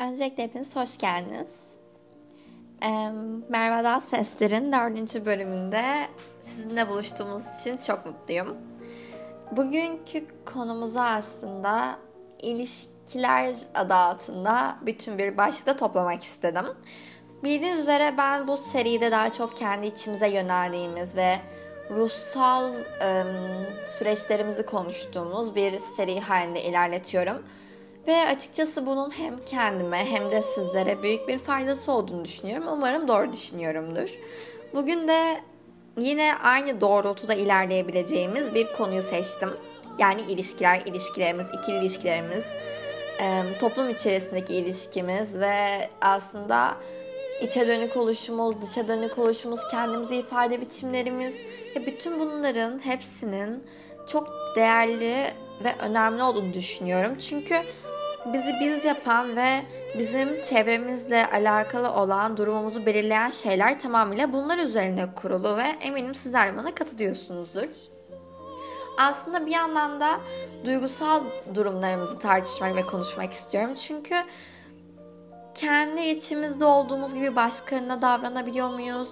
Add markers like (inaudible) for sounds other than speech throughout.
Öncelikle hepiniz hoş geldiniz. Merve Dağ Sesler'in dördüncü bölümünde sizinle buluştuğumuz için çok mutluyum. Bugünkü konumuzu aslında ilişkiler adı altında bütün bir başlıkta toplamak istedim. Bildiğiniz üzere ben bu seride daha çok kendi içimize yöneldiğimiz ve ruhsal ıı, süreçlerimizi konuştuğumuz bir seri halinde ilerletiyorum. Ve açıkçası bunun hem kendime hem de sizlere büyük bir faydası olduğunu düşünüyorum. Umarım doğru düşünüyorumdur. Bugün de yine aynı doğrultuda ilerleyebileceğimiz bir konuyu seçtim. Yani ilişkiler, ilişkilerimiz, ikili ilişkilerimiz, toplum içerisindeki ilişkimiz ve aslında içe dönük oluşumuz, dışa dönük oluşumuz, kendimizi ifade biçimlerimiz ya bütün bunların hepsinin çok değerli ve önemli olduğunu düşünüyorum. Çünkü bizi biz yapan ve bizim çevremizle alakalı olan durumumuzu belirleyen şeyler tamamıyla bunlar üzerine kurulu ve eminim sizler bana katılıyorsunuzdur. Aslında bir yandan da duygusal durumlarımızı tartışmak ve konuşmak istiyorum. Çünkü kendi içimizde olduğumuz gibi başkalarına davranabiliyor muyuz?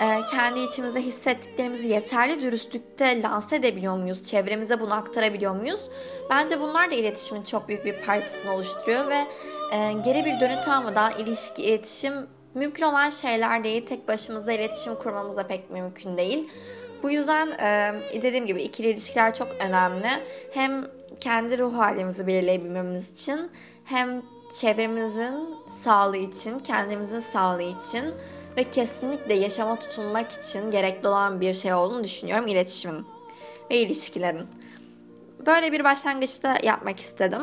Ee, kendi içimizde hissettiklerimizi yeterli dürüstlükte lanse edebiliyor muyuz? Çevremize bunu aktarabiliyor muyuz? Bence bunlar da iletişimin çok büyük bir parçasını oluşturuyor ve e, geri bir dönüt almadan ilişki, iletişim mümkün olan şeyler değil. Tek başımıza iletişim kurmamız da pek mümkün değil. Bu yüzden e, dediğim gibi ikili ilişkiler çok önemli. Hem kendi ruh halimizi belirleyebilmemiz için hem çevremizin sağlığı için, kendimizin sağlığı için ve kesinlikle yaşama tutunmak için gerekli olan bir şey olduğunu düşünüyorum iletişimin ve ilişkilerin. Böyle bir başlangıçta yapmak istedim.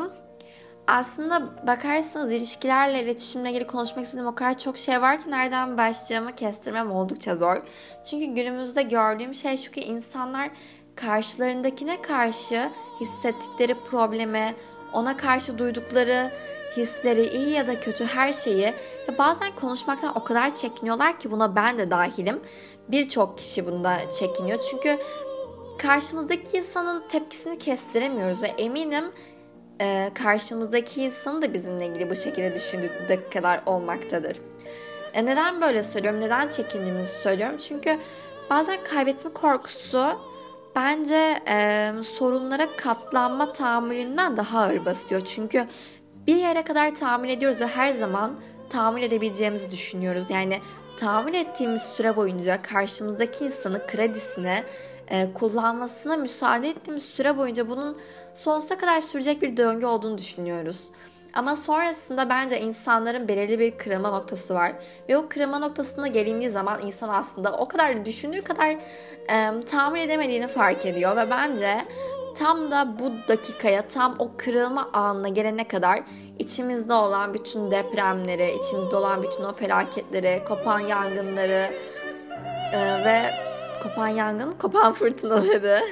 Aslında bakarsanız ilişkilerle, iletişimle ilgili konuşmak istediğim o kadar çok şey var ki nereden başlayacağımı kestirmem oldukça zor. Çünkü günümüzde gördüğüm şey şu ki insanlar karşılarındakine karşı hissettikleri problemi, ona karşı duydukları hisleri, iyi ya da kötü her şeyi ya bazen konuşmaktan o kadar çekiniyorlar ki buna ben de dahilim. Birçok kişi bunda çekiniyor. Çünkü karşımızdaki insanın tepkisini kestiremiyoruz ve eminim e, karşımızdaki insanın da bizimle ilgili bu şekilde düşündüğü kadar olmaktadır. E neden böyle söylüyorum? Neden çekindiğimizi söylüyorum? Çünkü bazen kaybetme korkusu bence e, sorunlara katlanma tahammülünden daha ağır basıyor. Çünkü bir yere kadar tahammül ediyoruz ve her zaman tahammül edebileceğimizi düşünüyoruz. Yani tahammül ettiğimiz süre boyunca karşımızdaki insanı kredisine e, kullanmasına müsaade ettiğimiz süre boyunca bunun sonsuza kadar sürecek bir döngü olduğunu düşünüyoruz. Ama sonrasında bence insanların belirli bir kırılma noktası var. Ve o kırılma noktasına gelindiği zaman insan aslında o kadar düşündüğü kadar e, tahammül edemediğini fark ediyor. Ve bence tam da bu dakikaya, tam o kırılma anına gelene kadar içimizde olan bütün depremleri, içimizde olan bütün o felaketleri, kopan yangınları e, ve kopan yangın, kopan (laughs) fırtınaları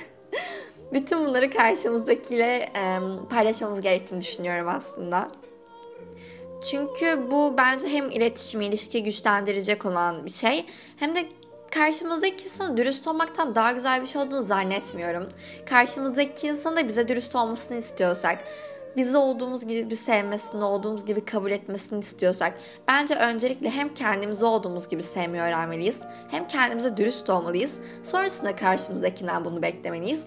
bütün bunları karşımızdakiyle e, paylaşmamız gerektiğini düşünüyorum aslında. Çünkü bu bence hem iletişimi, ilişki güçlendirecek olan bir şey hem de karşımızdaki insanın dürüst olmaktan daha güzel bir şey olduğunu zannetmiyorum. Karşımızdaki insanın da bize dürüst olmasını istiyorsak, bizi olduğumuz gibi sevmesini, olduğumuz gibi kabul etmesini istiyorsak bence öncelikle hem kendimizi olduğumuz gibi sevmeyi öğrenmeliyiz. Hem kendimize dürüst olmalıyız. Sonrasında karşımızdakinden bunu beklemeliyiz.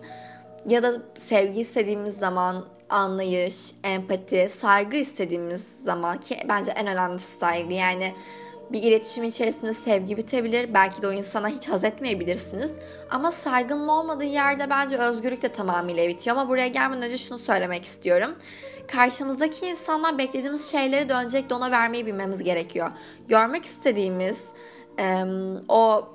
Ya da sevgi istediğimiz zaman anlayış, empati, saygı istediğimiz zaman ki bence en önemlisi saygı. Yani bir iletişim içerisinde sevgi bitebilir. Belki de o insana hiç haz etmeyebilirsiniz. Ama saygının olmadığı yerde bence özgürlük de tamamıyla bitiyor. Ama buraya gelmeden önce şunu söylemek istiyorum. Karşımızdaki insanlar beklediğimiz şeyleri de öncelikle ona vermeyi bilmemiz gerekiyor. Görmek istediğimiz o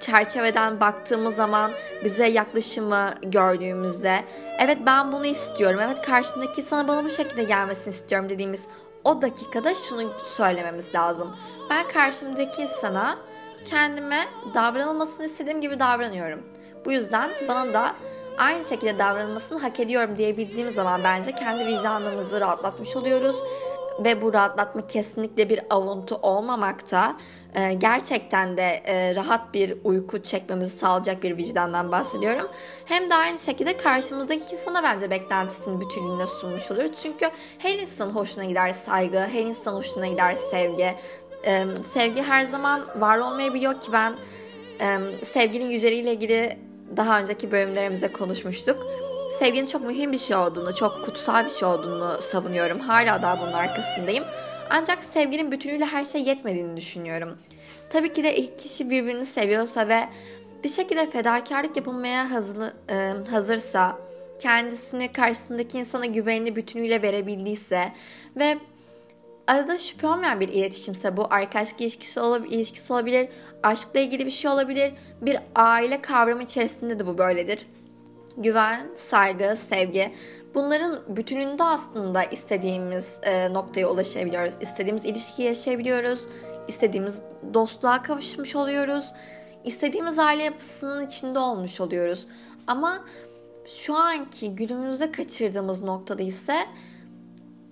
çerçeveden baktığımız zaman bize yaklaşımı gördüğümüzde evet ben bunu istiyorum evet karşındaki sana bana bu şekilde gelmesini istiyorum dediğimiz o dakikada şunu söylememiz lazım. Ben karşımdaki insana kendime davranılmasını istediğim gibi davranıyorum. Bu yüzden bana da aynı şekilde davranılmasını hak ediyorum diyebildiğimiz zaman bence kendi vicdanımızı rahatlatmış oluyoruz. Ve bu rahatlatma kesinlikle bir avuntu olmamakta. Ee, gerçekten de e, rahat bir uyku çekmemizi sağlayacak bir vicdandan bahsediyorum. Hem de aynı şekilde karşımızdaki insana bence beklentisini bütünlüğüne sunmuş oluyor. Çünkü her insan hoşuna gider saygı, her insan hoşuna gider sevgi. Ee, sevgi her zaman var olmayabiliyor ki ben e, sevginin yüceleriyle ilgili daha önceki bölümlerimizde konuşmuştuk sevginin çok mühim bir şey olduğunu, çok kutsal bir şey olduğunu savunuyorum. Hala daha bunun arkasındayım. Ancak sevginin bütünüyle her şey yetmediğini düşünüyorum. Tabii ki de ilk kişi birbirini seviyorsa ve bir şekilde fedakarlık yapılmaya hazır, e, hazırsa, kendisini karşısındaki insana güvenini bütünüyle verebildiyse ve arada şüphe olmayan bir iletişimse bu arkadaşlık ilişkisi olabilir, ilişkisi olabilir, aşkla ilgili bir şey olabilir, bir aile kavramı içerisinde de bu böyledir güven, saygı, sevgi bunların bütününde aslında istediğimiz e, noktaya ulaşabiliyoruz. İstediğimiz ilişkiyi yaşayabiliyoruz. istediğimiz dostluğa kavuşmuş oluyoruz. istediğimiz aile yapısının içinde olmuş oluyoruz. Ama şu anki günümüzde kaçırdığımız noktada ise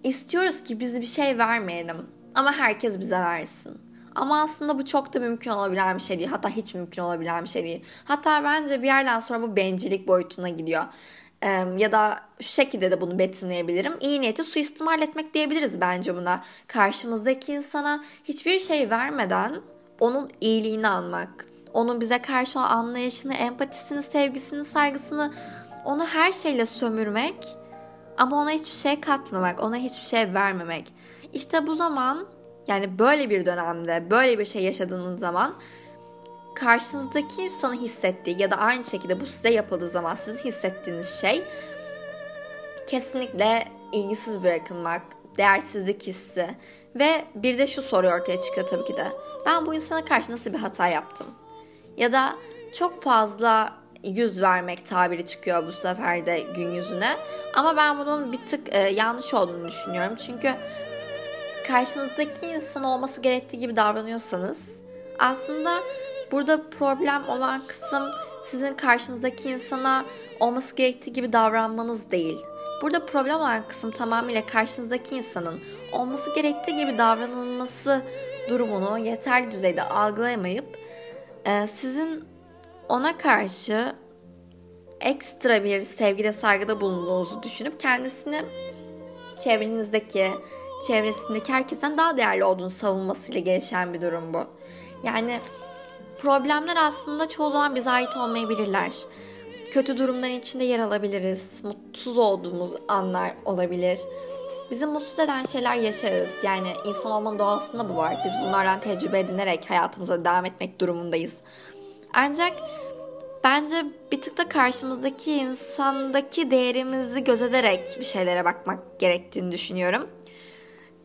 istiyoruz ki bizi bir şey vermeyelim ama herkes bize versin. Ama aslında bu çok da mümkün olabilen bir şey değil. Hatta hiç mümkün olabilen bir şey değil. Hatta bence bir yerden sonra bu bencillik boyutuna gidiyor. Ee, ya da şu şekilde de bunu betimleyebilirim. İyi niyeti suistimal etmek diyebiliriz bence buna. Karşımızdaki insana hiçbir şey vermeden onun iyiliğini almak. Onun bize karşı anlayışını, empatisini, sevgisini, saygısını onu her şeyle sömürmek ama ona hiçbir şey katmamak, ona hiçbir şey vermemek. İşte bu zaman yani böyle bir dönemde böyle bir şey yaşadığınız zaman karşınızdaki insanı hissettiği ya da aynı şekilde bu size yapıldığı zaman siz hissettiğiniz şey kesinlikle ilgisiz bırakılmak, değersizlik hissi ve bir de şu soru ortaya çıkıyor tabii ki de. Ben bu insana karşı nasıl bir hata yaptım? Ya da çok fazla yüz vermek tabiri çıkıyor bu sefer de gün yüzüne. Ama ben bunun bir tık e, yanlış olduğunu düşünüyorum. Çünkü karşınızdaki insan olması gerektiği gibi davranıyorsanız aslında burada problem olan kısım sizin karşınızdaki insana olması gerektiği gibi davranmanız değil. Burada problem olan kısım tamamıyla karşınızdaki insanın olması gerektiği gibi davranılması durumunu yeterli düzeyde algılayamayıp e, sizin ona karşı ekstra bir sevgide saygıda bulunduğunuzu düşünüp kendisini çevrenizdeki çevresindeki herkesten daha değerli olduğunu savunmasıyla gelişen bir durum bu. Yani problemler aslında çoğu zaman bize ait olmayabilirler. Kötü durumların içinde yer alabiliriz. Mutsuz olduğumuz anlar olabilir. Bizi mutsuz eden şeyler yaşarız. Yani insan olmanın doğasında bu var. Biz bunlardan tecrübe edinerek hayatımıza devam etmek durumundayız. Ancak bence bir tık da karşımızdaki insandaki değerimizi gözederek bir şeylere bakmak gerektiğini düşünüyorum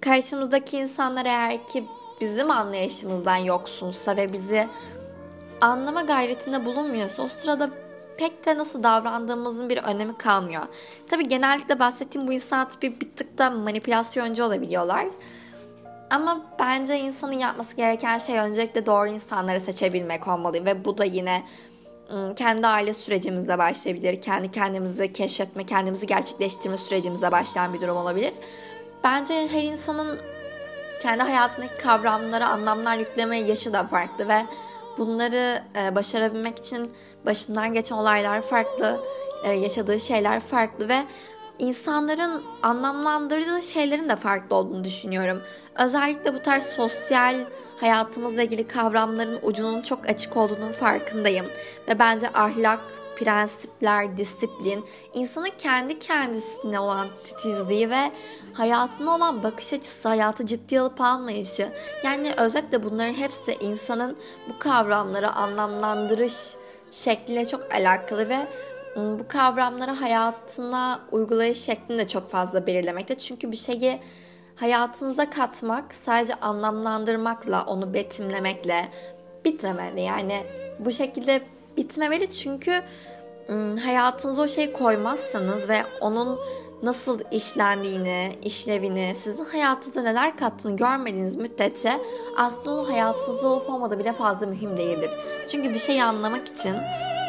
karşımızdaki insanlar eğer ki bizim anlayışımızdan yoksunsa ve bizi anlama gayretinde bulunmuyorsa o sırada pek de nasıl davrandığımızın bir önemi kalmıyor. Tabi genellikle bahsettiğim bu insan tipi bir tık da manipülasyoncu olabiliyorlar. Ama bence insanın yapması gereken şey öncelikle doğru insanları seçebilmek olmalı ve bu da yine ıı, kendi aile sürecimizde başlayabilir. Kendi kendimizi keşfetme, kendimizi gerçekleştirme sürecimize başlayan bir durum olabilir. Bence her insanın kendi hayatındaki kavramlara anlamlar yükleme yaşı da farklı ve bunları e, başarabilmek için başından geçen olaylar farklı, e, yaşadığı şeyler farklı ve insanların anlamlandırdığı şeylerin de farklı olduğunu düşünüyorum. Özellikle bu tarz sosyal hayatımızla ilgili kavramların ucunun çok açık olduğunun farkındayım. Ve bence ahlak, prensipler, disiplin, insanın kendi kendisine olan titizliği ve hayatına olan bakış açısı, hayatı ciddi alıp almayışı. Yani özetle bunların hepsi insanın bu kavramları anlamlandırış şekliyle çok alakalı ve bu kavramları hayatına uygulayış şeklini de çok fazla belirlemekte. Çünkü bir şeyi hayatınıza katmak sadece anlamlandırmakla, onu betimlemekle bitmemeli. Yani bu şekilde bitmemeli çünkü hayatınıza o şeyi koymazsanız ve onun nasıl işlendiğini, işlevini, sizin hayatınıza neler kattığını görmediğiniz müddetçe aslında o hayatınızda olup olmadığı bile fazla mühim değildir. Çünkü bir şeyi anlamak için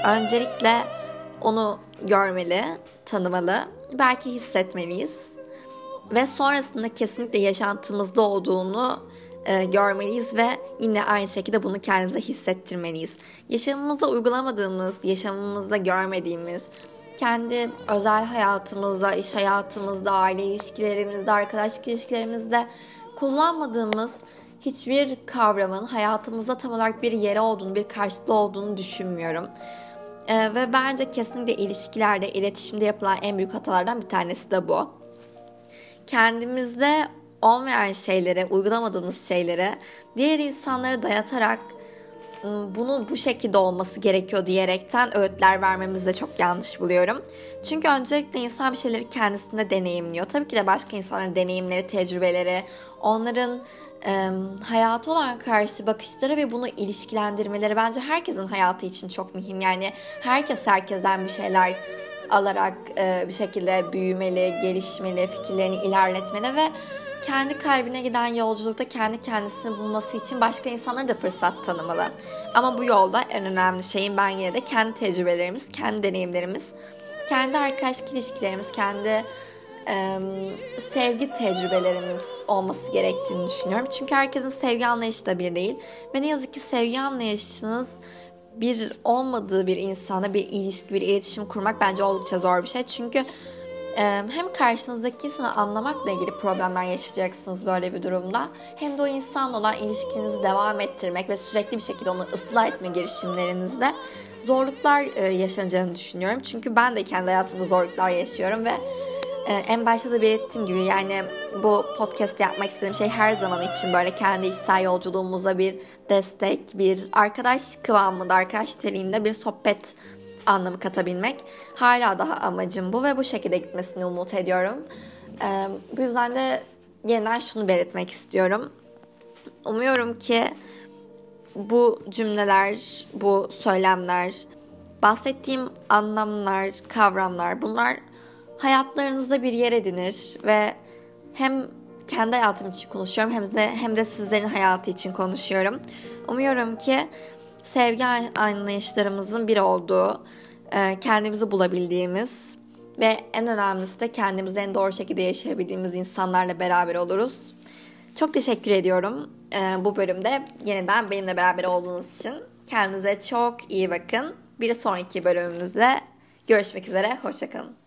öncelikle onu görmeli, tanımalı, belki hissetmeliyiz. ve sonrasında kesinlikle yaşantımızda olduğunu e, görmeliyiz ve yine aynı şekilde bunu kendimize hissettirmeliyiz. Yaşamımızda uygulamadığımız, yaşamımızda görmediğimiz, kendi özel hayatımızda, iş hayatımızda, aile ilişkilerimizde, arkadaşlık ilişkilerimizde kullanmadığımız hiçbir kavramın hayatımızda tam olarak bir yeri olduğunu, bir karşılığı olduğunu düşünmüyorum. Ee, ve bence kesinlikle ilişkilerde, iletişimde yapılan en büyük hatalardan bir tanesi de bu. Kendimizde olmayan şeylere, uygulamadığımız şeylere diğer insanlara dayatarak ıı, bunun bu şekilde olması gerekiyor diyerekten öğütler vermemiz de çok yanlış buluyorum. Çünkü öncelikle insan bir şeyleri kendisinde deneyimliyor. Tabii ki de başka insanların deneyimleri, tecrübeleri, onların e, hayatı olan karşı bakışları ve bunu ilişkilendirmeleri bence herkesin hayatı için çok mühim. Yani herkes herkesten bir şeyler alarak e, bir şekilde büyümeli, gelişmeli, fikirlerini ilerletmeli ve kendi kalbine giden yolculukta kendi kendisini bulması için başka insanlara da fırsat tanımalı. Ama bu yolda en önemli şeyin ben yine de kendi tecrübelerimiz, kendi deneyimlerimiz, kendi arkadaşlık ilişkilerimiz, kendi e, sevgi tecrübelerimiz olması gerektiğini düşünüyorum. Çünkü herkesin sevgi anlayışı da bir değil. Ve ne yazık ki sevgi anlayışınız bir olmadığı bir insana bir ilişki, bir iletişim kurmak bence oldukça zor bir şey. Çünkü hem karşınızdaki insanı anlamakla ilgili problemler yaşayacaksınız böyle bir durumda. Hem de o insanla olan ilişkinizi devam ettirmek ve sürekli bir şekilde onu ıslah etme girişimlerinizde zorluklar yaşanacağını düşünüyorum. Çünkü ben de kendi hayatımda zorluklar yaşıyorum ve en başta da belirttiğim gibi yani bu podcast yapmak istediğim şey her zaman için böyle kendi içsel yolculuğumuza bir destek, bir arkadaş kıvamında, arkadaş teliğinde bir sohbet anlamı katabilmek. Hala daha amacım bu ve bu şekilde gitmesini umut ediyorum. Ee, bu yüzden de yeniden şunu belirtmek istiyorum. Umuyorum ki bu cümleler, bu söylemler, bahsettiğim anlamlar, kavramlar bunlar hayatlarınızda bir yer edinir ve hem kendi hayatım için konuşuyorum hem de hem de sizlerin hayatı için konuşuyorum. Umuyorum ki sevgi anlayışlarımızın bir olduğu, e, kendimizi bulabildiğimiz ve en önemlisi de kendimizi en doğru şekilde yaşayabildiğimiz insanlarla beraber oluruz. Çok teşekkür ediyorum e, bu bölümde yeniden benimle beraber olduğunuz için. Kendinize çok iyi bakın. Bir sonraki bölümümüzde görüşmek üzere. Hoşçakalın.